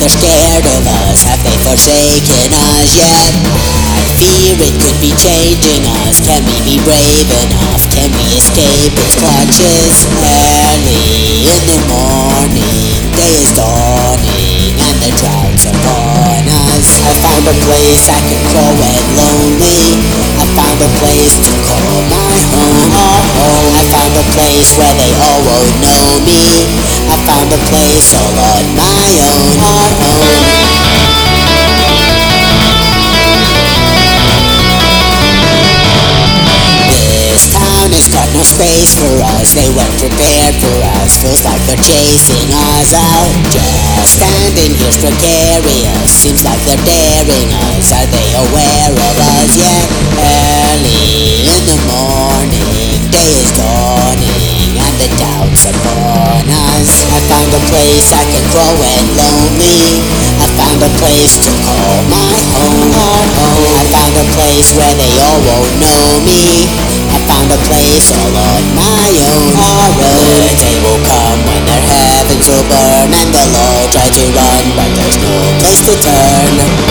they're scared of us Have they forsaken us yet? I fear it could be changing us Can we be brave enough? Can we escape its clutches? Early in the morning Day is dawning And the drought's upon us I found a place I can crawl when lonely I found a place to call my home I found a place where they all won't know me found a place all on my own, our own This town has got no space for us. They weren't prepared for us. Feels like they're chasing us out. Just standing here precarious. Seems like they're daring us. Are they aware of us yet? Early in the morning. Day is And the doubt's upon us. I found a place I can grow and lonely. I found a place to call my home, I found a place where they all won't know me. I found a place all on my own, our own The day will come when their heavens will burn And they'll all try to run But there's no place to turn